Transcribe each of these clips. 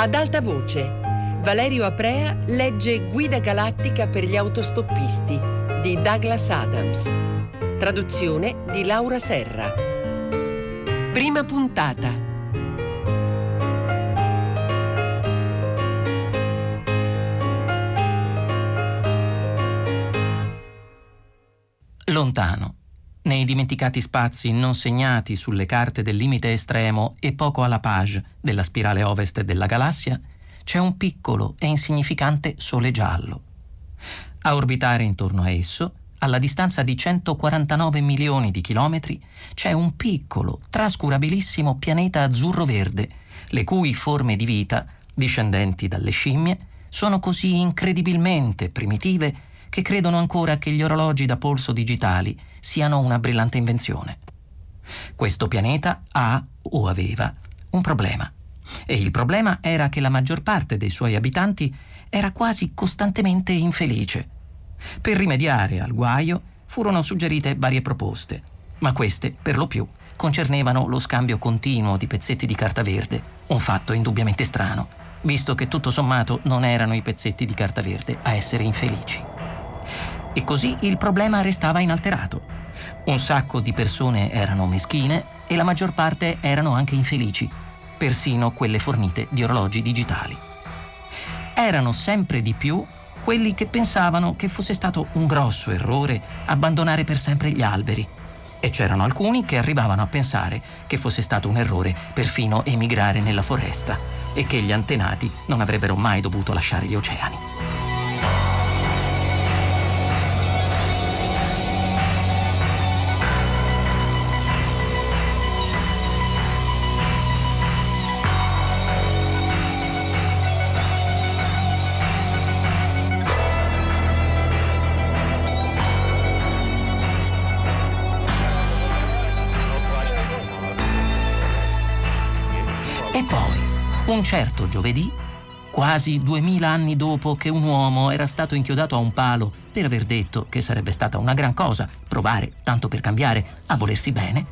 Ad alta voce, Valerio Aprea legge Guida galattica per gli autostoppisti di Douglas Adams. Traduzione di Laura Serra. Prima puntata. Lontano, nei dimenticati spazi non segnati sulle carte del limite estremo e poco alla page della spirale ovest della galassia, c'è un piccolo e insignificante sole giallo. A orbitare intorno a esso, alla distanza di 149 milioni di chilometri, c'è un piccolo, trascurabilissimo pianeta azzurro-verde, le cui forme di vita, discendenti dalle scimmie, sono così incredibilmente primitive che credono ancora che gli orologi da polso digitali siano una brillante invenzione. Questo pianeta ha, o aveva, un problema. E il problema era che la maggior parte dei suoi abitanti era quasi costantemente infelice. Per rimediare al guaio furono suggerite varie proposte, ma queste, per lo più, concernevano lo scambio continuo di pezzetti di carta verde, un fatto indubbiamente strano, visto che tutto sommato non erano i pezzetti di carta verde a essere infelici. E così il problema restava inalterato. Un sacco di persone erano meschine e la maggior parte erano anche infelici, persino quelle fornite di orologi digitali. Erano sempre di più quelli che pensavano che fosse stato un grosso errore abbandonare per sempre gli alberi. E c'erano alcuni che arrivavano a pensare che fosse stato un errore perfino emigrare nella foresta e che gli antenati non avrebbero mai dovuto lasciare gli oceani. Un certo giovedì, quasi duemila anni dopo che un uomo era stato inchiodato a un palo per aver detto che sarebbe stata una gran cosa provare, tanto per cambiare, a volersi bene,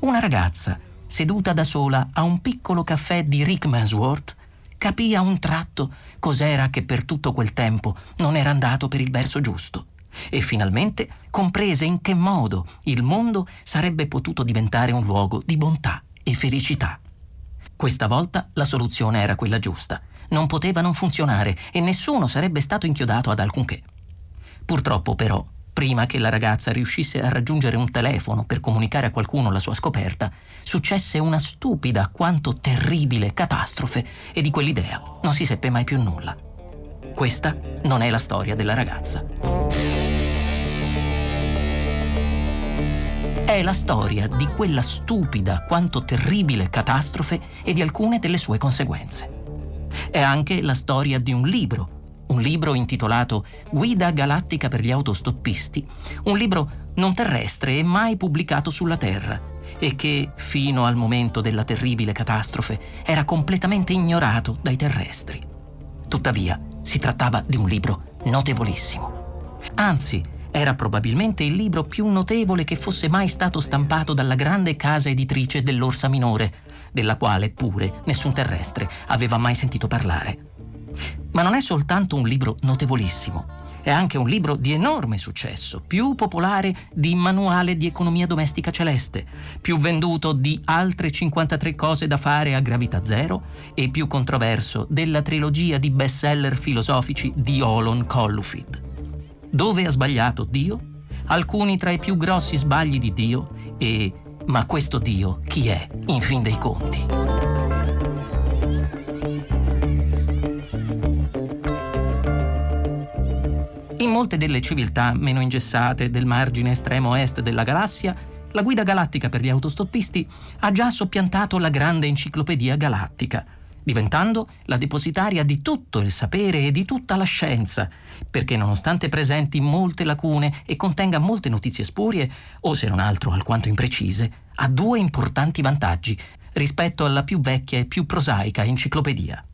una ragazza, seduta da sola a un piccolo caffè di Rickmansworth, capì a un tratto cos'era che per tutto quel tempo non era andato per il verso giusto e finalmente comprese in che modo il mondo sarebbe potuto diventare un luogo di bontà e felicità. Questa volta la soluzione era quella giusta. Non poteva non funzionare e nessuno sarebbe stato inchiodato ad alcunché. Purtroppo però, prima che la ragazza riuscisse a raggiungere un telefono per comunicare a qualcuno la sua scoperta, successe una stupida quanto terribile catastrofe e di quell'idea non si seppe mai più nulla. Questa non è la storia della ragazza. È la storia di quella stupida quanto terribile catastrofe e di alcune delle sue conseguenze. È anche la storia di un libro, un libro intitolato Guida galattica per gli autostoppisti, un libro non terrestre e mai pubblicato sulla Terra e che, fino al momento della terribile catastrofe, era completamente ignorato dai terrestri. Tuttavia, si trattava di un libro notevolissimo. Anzi, era probabilmente il libro più notevole che fosse mai stato stampato dalla grande casa editrice dell'Orsa Minore, della quale pure nessun terrestre aveva mai sentito parlare. Ma non è soltanto un libro notevolissimo, è anche un libro di enorme successo, più popolare di Manuale di economia domestica celeste, più venduto di altre 53 cose da fare a gravità zero e più controverso della trilogia di bestseller filosofici di Olon Collufid. Dove ha sbagliato Dio? Alcuni tra i più grossi sbagli di Dio e ma questo Dio chi è, in fin dei conti? In molte delle civiltà meno ingessate del margine estremo est della galassia, la guida galattica per gli autostoppisti ha già soppiantato la grande enciclopedia galattica – diventando la depositaria di tutto il sapere e di tutta la scienza, perché nonostante presenti molte lacune e contenga molte notizie spurie, o se non altro alquanto imprecise, ha due importanti vantaggi rispetto alla più vecchia e più prosaica enciclopedia.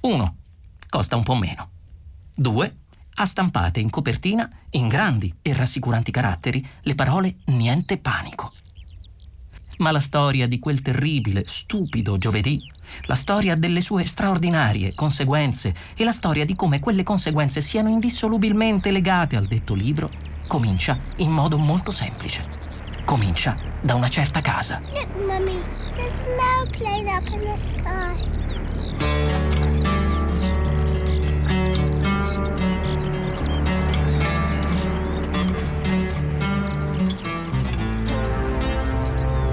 1. Costa un po' meno. 2. Ha stampate in copertina, in grandi e rassicuranti caratteri, le parole niente panico. Ma la storia di quel terribile, stupido giovedì la storia delle sue straordinarie conseguenze e la storia di come quelle conseguenze siano indissolubilmente legate al detto libro, comincia in modo molto semplice. Comincia da una certa casa. Look, Mummy, there's an airplane up in the sky.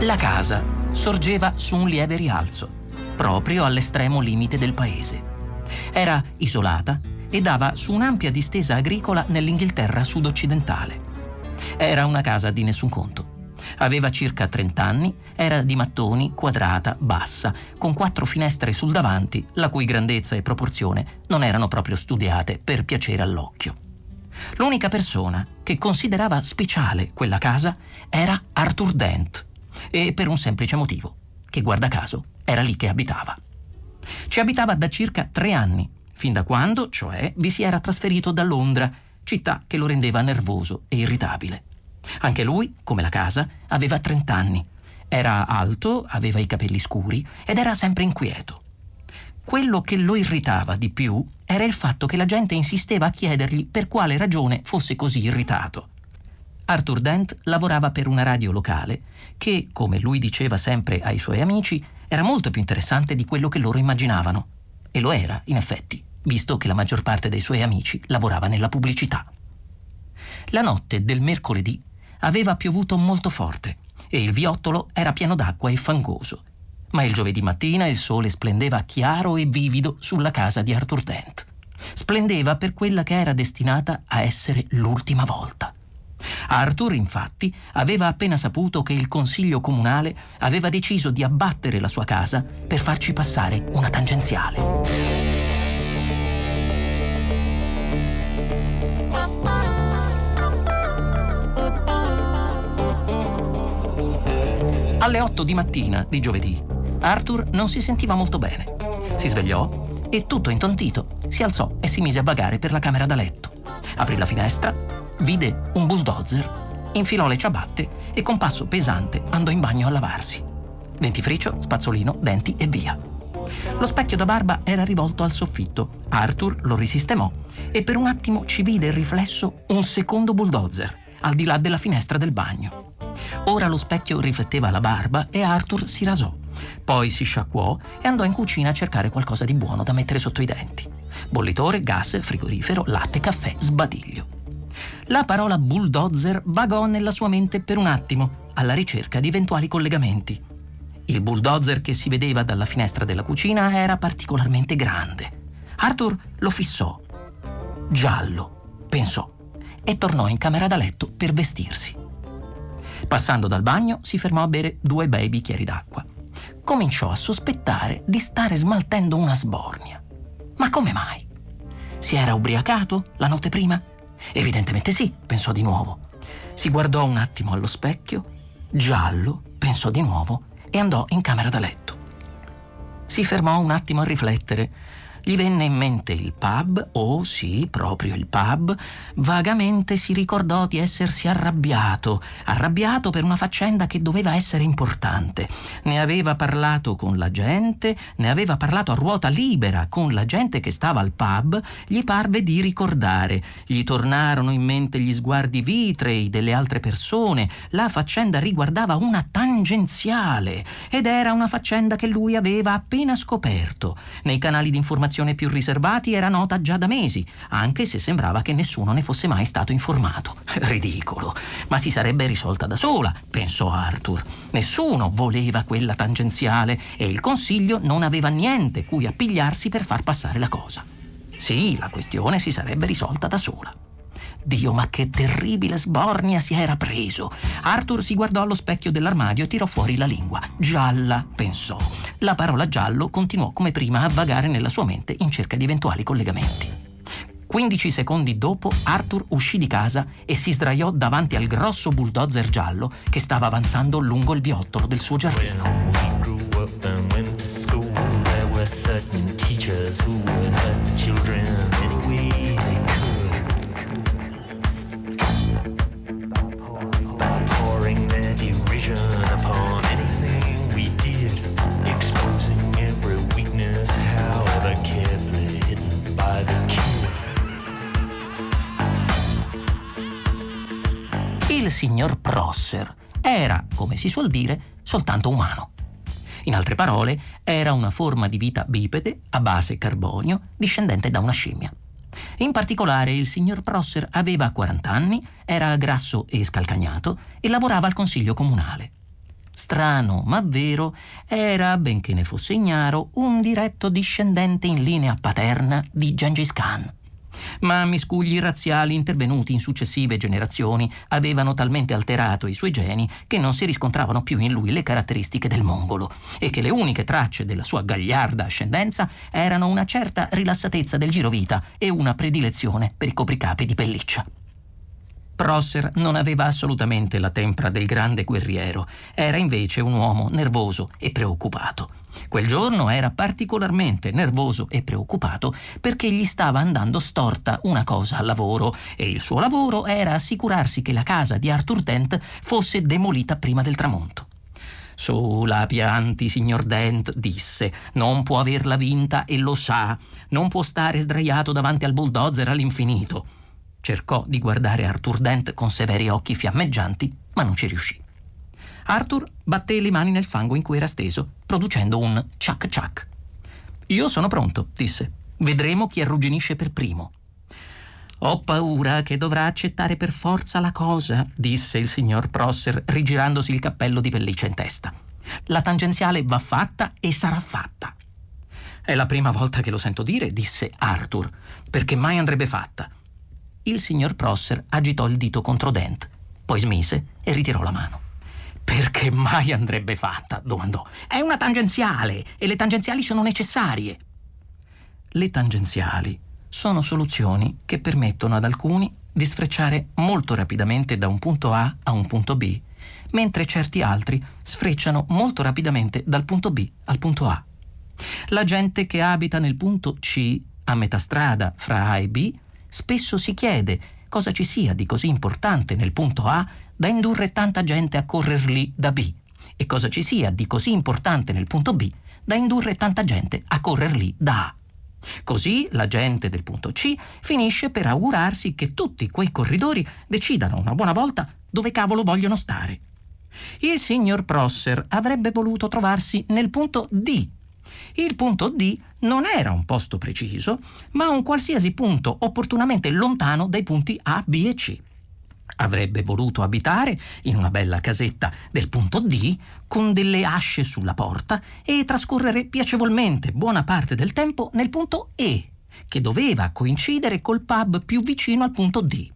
La casa sorgeva su un lieve rialzo, proprio all'estremo limite del paese. Era isolata e dava su un'ampia distesa agricola nell'Inghilterra sud-occidentale. Era una casa di nessun conto. Aveva circa 30 anni, era di mattoni, quadrata, bassa, con quattro finestre sul davanti, la cui grandezza e proporzione non erano proprio studiate per piacere all'occhio. L'unica persona che considerava speciale quella casa era Arthur Dent, e per un semplice motivo, che guarda caso era lì che abitava. Ci abitava da circa tre anni, fin da quando, cioè, vi si era trasferito da Londra, città che lo rendeva nervoso e irritabile. Anche lui, come la casa, aveva 30 anni. Era alto, aveva i capelli scuri ed era sempre inquieto. Quello che lo irritava di più era il fatto che la gente insisteva a chiedergli per quale ragione fosse così irritato. Arthur Dent lavorava per una radio locale che, come lui diceva sempre ai suoi amici, era molto più interessante di quello che loro immaginavano. E lo era, in effetti, visto che la maggior parte dei suoi amici lavorava nella pubblicità. La notte del mercoledì aveva piovuto molto forte e il viottolo era pieno d'acqua e fangoso. Ma il giovedì mattina il sole splendeva chiaro e vivido sulla casa di Arthur Dent. Splendeva per quella che era destinata a essere l'ultima volta. Arthur, infatti, aveva appena saputo che il Consiglio comunale aveva deciso di abbattere la sua casa per farci passare una tangenziale. Alle 8 di mattina di giovedì, Arthur non si sentiva molto bene. Si svegliò e, tutto intontito, si alzò e si mise a vagare per la camera da letto. Aprì la finestra vide un bulldozer, infilò le ciabatte e con passo pesante andò in bagno a lavarsi. Dentifricio, spazzolino, denti e via. Lo specchio da barba era rivolto al soffitto. Arthur lo risistemò e per un attimo ci vide il riflesso un secondo bulldozer al di là della finestra del bagno. Ora lo specchio rifletteva la barba e Arthur si rasò. Poi si sciacquò e andò in cucina a cercare qualcosa di buono da mettere sotto i denti. Bollitore, gas, frigorifero, latte, caffè, sbadiglio. La parola bulldozer vagò nella sua mente per un attimo, alla ricerca di eventuali collegamenti. Il bulldozer che si vedeva dalla finestra della cucina era particolarmente grande. Arthur lo fissò. Giallo, pensò, e tornò in camera da letto per vestirsi. Passando dal bagno si fermò a bere due bei bicchieri d'acqua. Cominciò a sospettare di stare smaltendo una sbornia. Ma come mai? Si era ubriacato la notte prima? Evidentemente sì, pensò di nuovo. Si guardò un attimo allo specchio, giallo, pensò di nuovo e andò in camera da letto. Si fermò un attimo a riflettere gli venne in mente il pub, oh sì, proprio il pub. Vagamente si ricordò di essersi arrabbiato, arrabbiato per una faccenda che doveva essere importante. Ne aveva parlato con la gente, ne aveva parlato a ruota libera con la gente che stava al pub, gli parve di ricordare. Gli tornarono in mente gli sguardi vitrei delle altre persone. La faccenda riguardava una tangenziale ed era una faccenda che lui aveva appena scoperto. Nei canali di informazione informazione più riservati era nota già da mesi, anche se sembrava che nessuno ne fosse mai stato informato. Ridicolo, ma si sarebbe risolta da sola, pensò Arthur. Nessuno voleva quella tangenziale e il consiglio non aveva niente cui appigliarsi per far passare la cosa. Sì, la questione si sarebbe risolta da sola. Dio, ma che terribile sbornia si era preso. Arthur si guardò allo specchio dell'armadio e tirò fuori la lingua. Gialla, pensò. La parola giallo continuò come prima a vagare nella sua mente in cerca di eventuali collegamenti. 15 secondi dopo Arthur uscì di casa e si sdraiò davanti al grosso bulldozer giallo che stava avanzando lungo il viottolo del suo giardino. Signor Prosser era, come si suol dire, soltanto umano. In altre parole, era una forma di vita bipede a base carbonio discendente da una scimmia. In particolare, il signor Prosser aveva 40 anni, era grasso e scalcagnato e lavorava al consiglio comunale. Strano ma vero, era, benché ne fosse ignaro, un diretto discendente in linea paterna di Gengis Khan. Ma miscugli razziali intervenuti in successive generazioni avevano talmente alterato i suoi geni che non si riscontravano più in lui le caratteristiche del mongolo e che le uniche tracce della sua gagliarda ascendenza erano una certa rilassatezza del girovita e una predilezione per i copricapi di pelliccia. Prosser non aveva assolutamente la tempra del grande guerriero, era invece un uomo nervoso e preoccupato. Quel giorno era particolarmente nervoso e preoccupato perché gli stava andando storta una cosa al lavoro e il suo lavoro era assicurarsi che la casa di Arthur Dent fosse demolita prima del tramonto. Su la pianti, signor Dent, disse. Non può averla vinta e lo sa. Non può stare sdraiato davanti al bulldozer all'infinito. Cercò di guardare Arthur Dent con severi occhi fiammeggianti, ma non ci riuscì. Arthur batté le mani nel fango in cui era steso, producendo un ciac ciac. Io sono pronto, disse. Vedremo chi arrugginisce per primo. Ho paura che dovrà accettare per forza la cosa, disse il signor Prosser, rigirandosi il cappello di pelliccia in testa. La tangenziale va fatta e sarà fatta. È la prima volta che lo sento dire, disse Arthur, perché mai andrebbe fatta. Il signor Prosser agitò il dito contro Dent, poi smise e ritirò la mano. Perché mai andrebbe fatta? domandò. È una tangenziale e le tangenziali sono necessarie. Le tangenziali sono soluzioni che permettono ad alcuni di sfrecciare molto rapidamente da un punto A a un punto B, mentre certi altri sfrecciano molto rapidamente dal punto B al punto A. La gente che abita nel punto C, a metà strada fra A e B, spesso si chiede cosa ci sia di così importante nel punto A da indurre tanta gente a correr lì da B e cosa ci sia di così importante nel punto B da indurre tanta gente a correr lì da A. Così la gente del punto C finisce per augurarsi che tutti quei corridori decidano una buona volta dove cavolo vogliono stare. Il signor Prosser avrebbe voluto trovarsi nel punto D il punto D non era un posto preciso, ma un qualsiasi punto opportunamente lontano dai punti A, B e C. Avrebbe voluto abitare in una bella casetta del punto D con delle asce sulla porta e trascorrere piacevolmente buona parte del tempo nel punto E, che doveva coincidere col pub più vicino al punto D.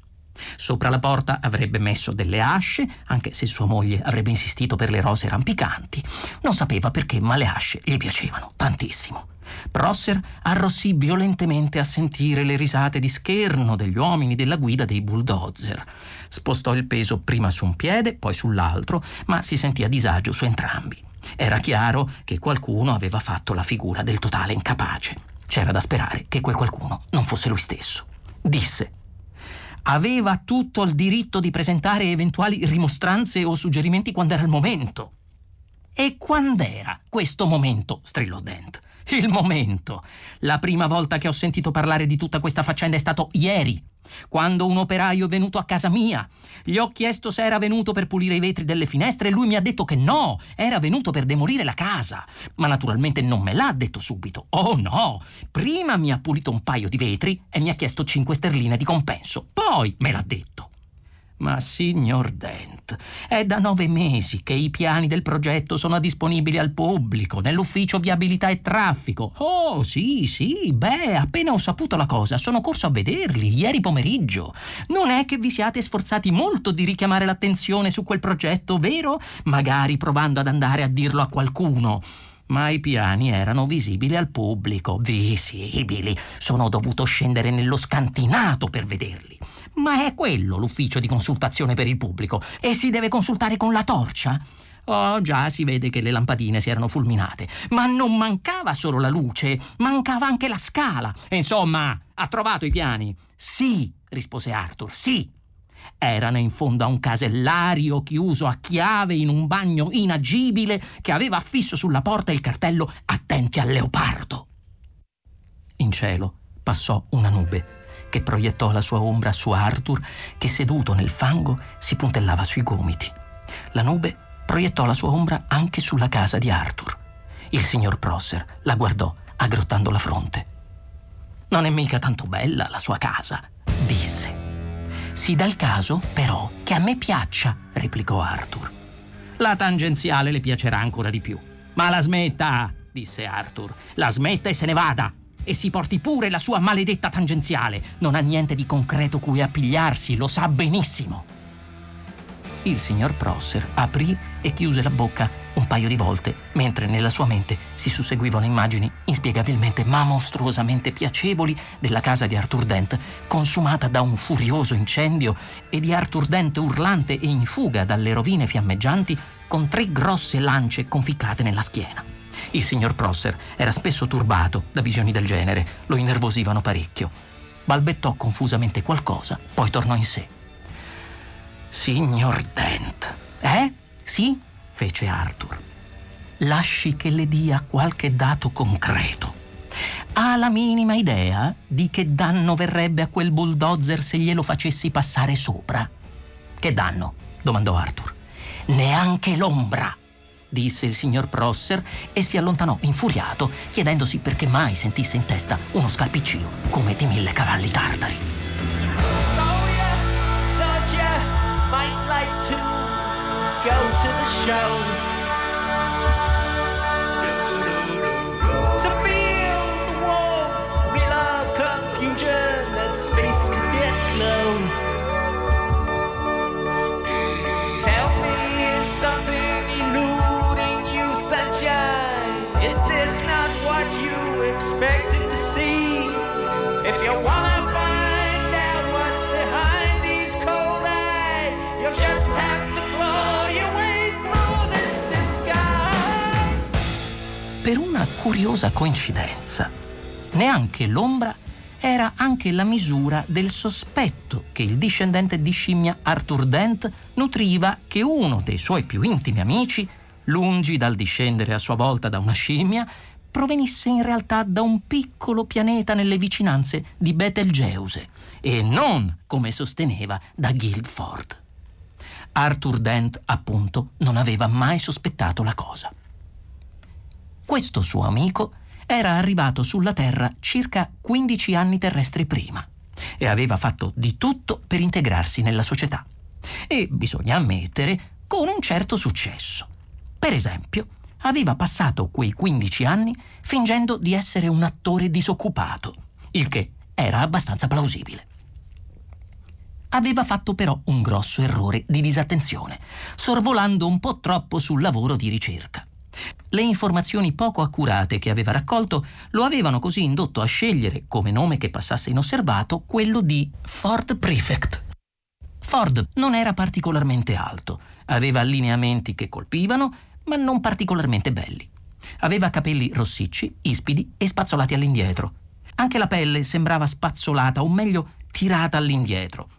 Sopra la porta avrebbe messo delle asce, anche se sua moglie avrebbe insistito per le rose rampicanti. Non sapeva perché, ma le asce gli piacevano tantissimo. Prosser arrossì violentemente a sentire le risate di scherno degli uomini della guida dei bulldozer. Spostò il peso prima su un piede, poi sull'altro, ma si sentì a disagio su entrambi. Era chiaro che qualcuno aveva fatto la figura del totale incapace. C'era da sperare che quel qualcuno non fosse lui stesso. Disse aveva tutto il diritto di presentare eventuali rimostranze o suggerimenti quando era il momento. E quando era questo momento? strillò Dent. Il momento. La prima volta che ho sentito parlare di tutta questa faccenda è stato ieri, quando un operaio è venuto a casa mia. Gli ho chiesto se era venuto per pulire i vetri delle finestre e lui mi ha detto che no, era venuto per demolire la casa. Ma naturalmente non me l'ha detto subito. Oh no! Prima mi ha pulito un paio di vetri e mi ha chiesto 5 sterline di compenso. Poi me l'ha detto. Ma signor Dent, è da nove mesi che i piani del progetto sono disponibili al pubblico nell'ufficio viabilità e traffico. Oh, sì, sì, beh, appena ho saputo la cosa, sono corso a vederli ieri pomeriggio. Non è che vi siate sforzati molto di richiamare l'attenzione su quel progetto, vero? Magari provando ad andare a dirlo a qualcuno ma i piani erano visibili al pubblico. Visibili. Sono dovuto scendere nello scantinato per vederli. Ma è quello l'ufficio di consultazione per il pubblico e si deve consultare con la torcia? Oh, già si vede che le lampadine si erano fulminate. Ma non mancava solo la luce, mancava anche la scala. Insomma, ha trovato i piani? Sì, rispose Arthur, sì. Erano in fondo a un casellario chiuso a chiave in un bagno inagibile che aveva affisso sulla porta il cartello Attenti al leopardo. In cielo passò una nube che proiettò la sua ombra su Arthur, che seduto nel fango si puntellava sui gomiti. La nube proiettò la sua ombra anche sulla casa di Arthur. Il signor Prosser la guardò aggrottando la fronte. Non è mica tanto bella la sua casa, disse. Si dà il caso, però, che a me piaccia, replicò Arthur. La tangenziale le piacerà ancora di più. Ma la smetta, disse Arthur. La smetta e se ne vada. E si porti pure la sua maledetta tangenziale. Non ha niente di concreto cui appigliarsi, lo sa benissimo. Il signor Prosser aprì e chiuse la bocca un paio di volte, mentre nella sua mente si susseguivano immagini inspiegabilmente ma mostruosamente piacevoli della casa di Arthur Dent, consumata da un furioso incendio, e di Arthur Dent urlante e in fuga dalle rovine fiammeggianti con tre grosse lance conficcate nella schiena. Il signor Prosser era spesso turbato da visioni del genere, lo innervosivano parecchio. Balbettò confusamente qualcosa, poi tornò in sé. Signor Dent. Eh? Sì? fece Arthur. Lasci che le dia qualche dato concreto. Ha la minima idea di che danno verrebbe a quel bulldozer se glielo facessi passare sopra? Che danno? domandò Arthur. Neanche l'ombra, disse il signor Prosser e si allontanò infuriato, chiedendosi perché mai sentisse in testa uno scalpiccio come di mille cavalli tartari. go to the show. Curiosa coincidenza, neanche l'ombra era anche la misura del sospetto che il discendente di scimmia Arthur Dent nutriva che uno dei suoi più intimi amici, lungi dal discendere a sua volta da una scimmia, provenisse in realtà da un piccolo pianeta nelle vicinanze di Betelgeuse e non, come sosteneva, da Guildford. Arthur Dent, appunto, non aveva mai sospettato la cosa. Questo suo amico era arrivato sulla Terra circa 15 anni terrestri prima e aveva fatto di tutto per integrarsi nella società. E bisogna ammettere con un certo successo. Per esempio, aveva passato quei 15 anni fingendo di essere un attore disoccupato, il che era abbastanza plausibile. Aveva fatto però un grosso errore di disattenzione, sorvolando un po' troppo sul lavoro di ricerca. Le informazioni poco accurate che aveva raccolto lo avevano così indotto a scegliere come nome che passasse inosservato quello di Ford Prefect. Ford non era particolarmente alto, aveva allineamenti che colpivano, ma non particolarmente belli. Aveva capelli rossicci, ispidi e spazzolati all'indietro. Anche la pelle sembrava spazzolata, o meglio, tirata all'indietro.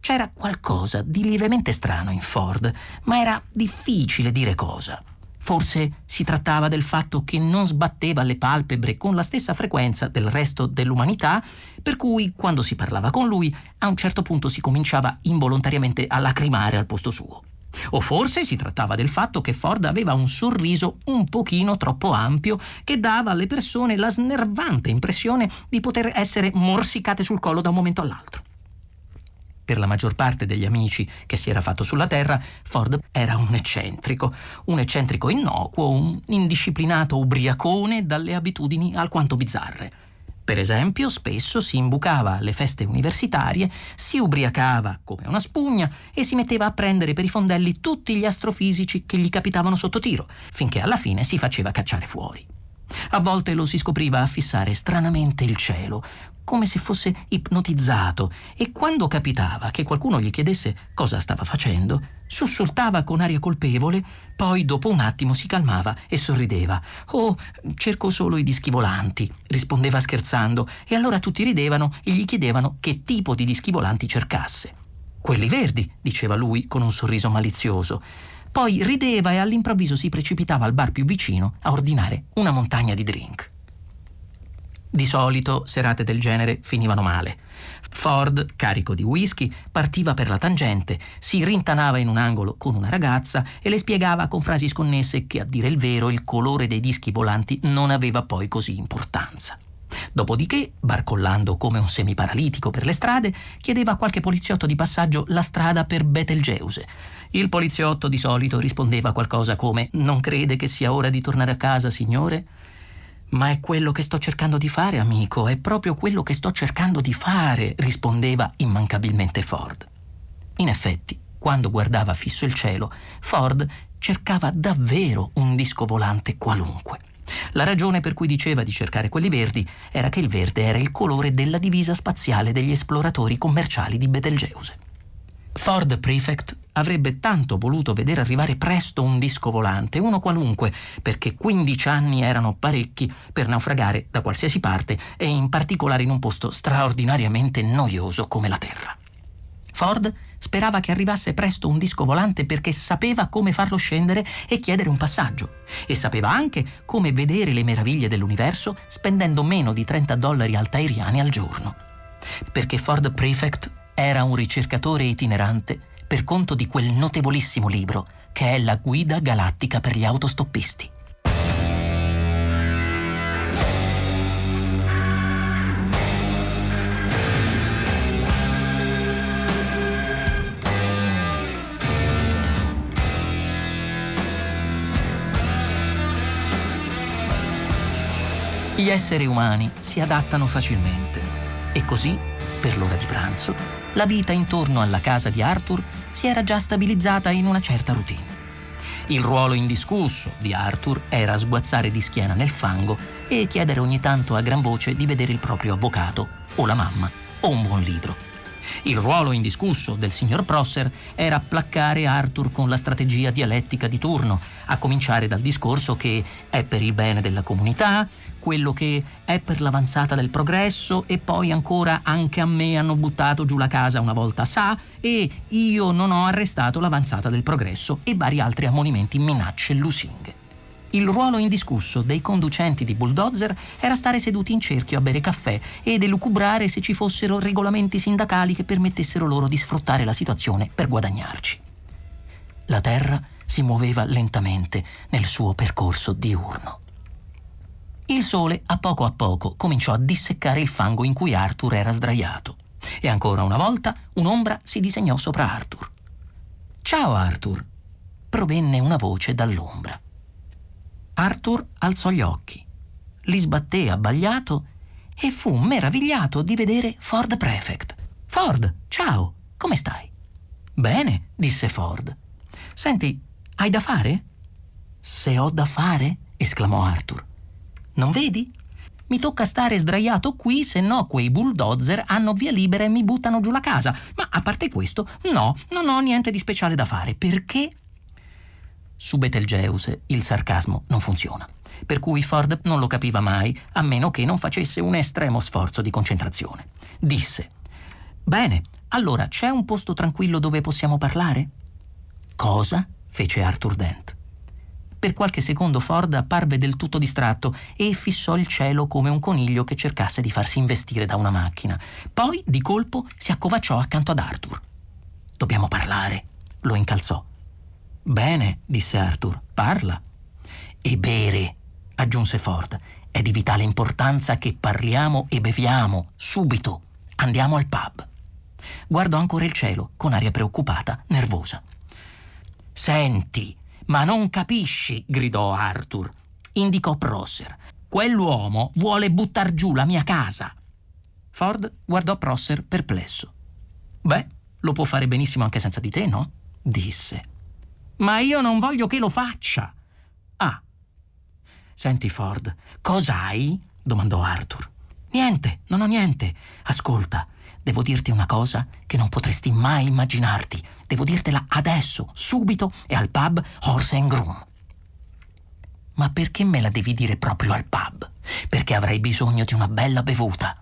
C'era qualcosa di lievemente strano in Ford, ma era difficile dire cosa. Forse si trattava del fatto che non sbatteva le palpebre con la stessa frequenza del resto dell'umanità, per cui quando si parlava con lui a un certo punto si cominciava involontariamente a lacrimare al posto suo. O forse si trattava del fatto che Ford aveva un sorriso un pochino troppo ampio che dava alle persone la snervante impressione di poter essere morsicate sul collo da un momento all'altro. Per la maggior parte degli amici che si era fatto sulla Terra, Ford era un eccentrico, un eccentrico innocuo, un indisciplinato ubriacone dalle abitudini alquanto bizzarre. Per esempio, spesso si imbucava alle feste universitarie, si ubriacava come una spugna e si metteva a prendere per i fondelli tutti gli astrofisici che gli capitavano sotto tiro, finché alla fine si faceva cacciare fuori. A volte lo si scopriva a fissare stranamente il cielo, come se fosse ipnotizzato, e quando capitava che qualcuno gli chiedesse cosa stava facendo, sussultava con aria colpevole, poi dopo un attimo si calmava e sorrideva. Oh, cerco solo i dischi volanti, rispondeva scherzando, e allora tutti ridevano e gli chiedevano che tipo di dischi volanti cercasse. Quelli verdi, diceva lui con un sorriso malizioso. Poi rideva e all'improvviso si precipitava al bar più vicino a ordinare una montagna di drink. Di solito serate del genere finivano male. Ford, carico di whisky, partiva per la tangente, si rintanava in un angolo con una ragazza e le spiegava con frasi sconnesse che, a dire il vero, il colore dei dischi volanti non aveva poi così importanza. Dopodiché, barcollando come un semiparalitico per le strade, chiedeva a qualche poliziotto di passaggio la strada per Betelgeuse. Il poliziotto di solito rispondeva qualcosa come Non crede che sia ora di tornare a casa, signore? Ma è quello che sto cercando di fare, amico, è proprio quello che sto cercando di fare, rispondeva immancabilmente Ford. In effetti, quando guardava fisso il cielo, Ford cercava davvero un disco volante qualunque. La ragione per cui diceva di cercare quelli verdi era che il verde era il colore della divisa spaziale degli esploratori commerciali di Betelgeuse. Ford Prefect avrebbe tanto voluto vedere arrivare presto un disco volante, uno qualunque, perché 15 anni erano parecchi per naufragare da qualsiasi parte e in particolare in un posto straordinariamente noioso come la Terra. Ford sperava che arrivasse presto un disco volante perché sapeva come farlo scendere e chiedere un passaggio e sapeva anche come vedere le meraviglie dell'universo spendendo meno di 30 dollari altairiani al giorno. Perché Ford Prefect era un ricercatore itinerante per conto di quel notevolissimo libro che è la guida galattica per gli autostoppisti. Gli esseri umani si adattano facilmente e così, per l'ora di pranzo, la vita intorno alla casa di Arthur si era già stabilizzata in una certa routine. Il ruolo indiscusso di Arthur era sguazzare di schiena nel fango e chiedere ogni tanto a gran voce di vedere il proprio avvocato, o la mamma, o un buon libro. Il ruolo indiscusso del signor Prosser era placcare Arthur con la strategia dialettica di turno, a cominciare dal discorso che è per il bene della comunità, quello che è per l'avanzata del progresso e poi ancora anche a me hanno buttato giù la casa una volta sa e io non ho arrestato l'avanzata del progresso e vari altri ammonimenti, minacce e lusinghe. Il ruolo indiscusso dei conducenti di bulldozer era stare seduti in cerchio a bere caffè ed elucubrare se ci fossero regolamenti sindacali che permettessero loro di sfruttare la situazione per guadagnarci. La terra si muoveva lentamente nel suo percorso diurno. Il sole, a poco a poco, cominciò a disseccare il fango in cui Arthur era sdraiato. E ancora una volta un'ombra si disegnò sopra Arthur. Ciao Arthur! provenne una voce dall'ombra. Arthur alzò gli occhi, li sbatté abbagliato e fu meravigliato di vedere Ford Prefect. Ford, ciao, come stai? Bene, disse Ford. Senti, hai da fare? Se ho da fare? esclamò Arthur. Non vedi? Mi tocca stare sdraiato qui, se no quei bulldozer hanno via libera e mi buttano giù la casa. Ma a parte questo, no, non ho niente di speciale da fare. Perché? Su Betelgeuse il sarcasmo non funziona. Per cui Ford non lo capiva mai, a meno che non facesse un estremo sforzo di concentrazione. Disse: Bene, allora c'è un posto tranquillo dove possiamo parlare? Cosa? fece Arthur Dent. Per qualche secondo Ford apparve del tutto distratto e fissò il cielo come un coniglio che cercasse di farsi investire da una macchina. Poi, di colpo, si accovacciò accanto ad Arthur. Dobbiamo parlare, lo incalzò. Bene, disse Arthur, parla. E bere, aggiunse Ford. È di vitale importanza che parliamo e beviamo, subito. Andiamo al pub. Guardò ancora il cielo, con aria preoccupata, nervosa. Senti, ma non capisci, gridò Arthur. Indicò Prosser. Quell'uomo vuole buttar giù la mia casa. Ford guardò Prosser perplesso. Beh, lo può fare benissimo anche senza di te, no? disse. Ma io non voglio che lo faccia. Ah. Senti, Ford, cos'hai? domandò Arthur. Niente, non ho niente. Ascolta, devo dirti una cosa che non potresti mai immaginarti. Devo dirtela adesso, subito e al pub Horse and Groom. Ma perché me la devi dire proprio al pub? Perché avrei bisogno di una bella bevuta.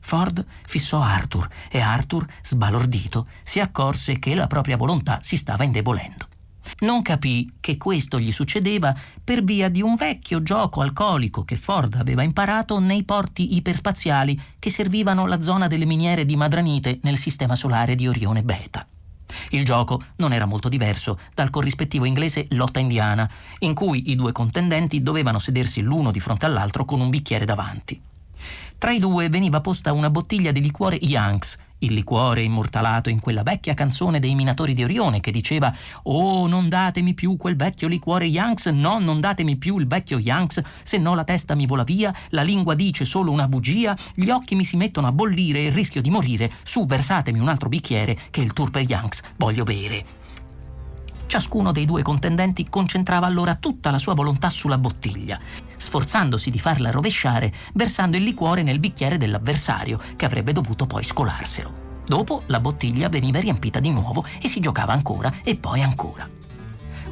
Ford fissò Arthur e Arthur, sbalordito, si accorse che la propria volontà si stava indebolendo. Non capì che questo gli succedeva per via di un vecchio gioco alcolico che Ford aveva imparato nei porti iperspaziali che servivano la zona delle miniere di Madranite nel sistema solare di Orione Beta. Il gioco non era molto diverso dal corrispettivo inglese lotta indiana, in cui i due contendenti dovevano sedersi l'uno di fronte all'altro con un bicchiere davanti. Tra i due veniva posta una bottiglia di liquore Yanks, il liquore immortalato in quella vecchia canzone dei minatori di Orione che diceva Oh, non datemi più quel vecchio liquore Yanks, no, non datemi più il vecchio Yanks, se no la testa mi vola via, la lingua dice solo una bugia, gli occhi mi si mettono a bollire e rischio di morire, su versatemi un altro bicchiere che il turpe Yanks voglio bere. Ciascuno dei due contendenti concentrava allora tutta la sua volontà sulla bottiglia, sforzandosi di farla rovesciare, versando il liquore nel bicchiere dell'avversario, che avrebbe dovuto poi scolarselo. Dopo la bottiglia veniva riempita di nuovo e si giocava ancora e poi ancora.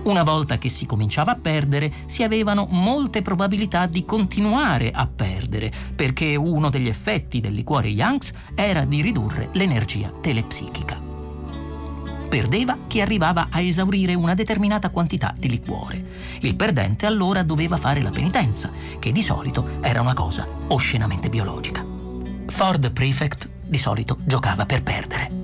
Una volta che si cominciava a perdere, si avevano molte probabilità di continuare a perdere, perché uno degli effetti del liquore Youngs era di ridurre l'energia telepsichica. Perdeva chi arrivava a esaurire una determinata quantità di liquore. Il perdente allora doveva fare la penitenza, che di solito era una cosa oscenamente biologica. Ford Prefect di solito giocava per perdere.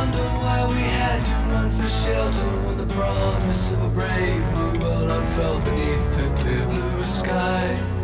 wonder why we had to run for shelter the promise of a brave new world unfurled beneath the clear blue sky.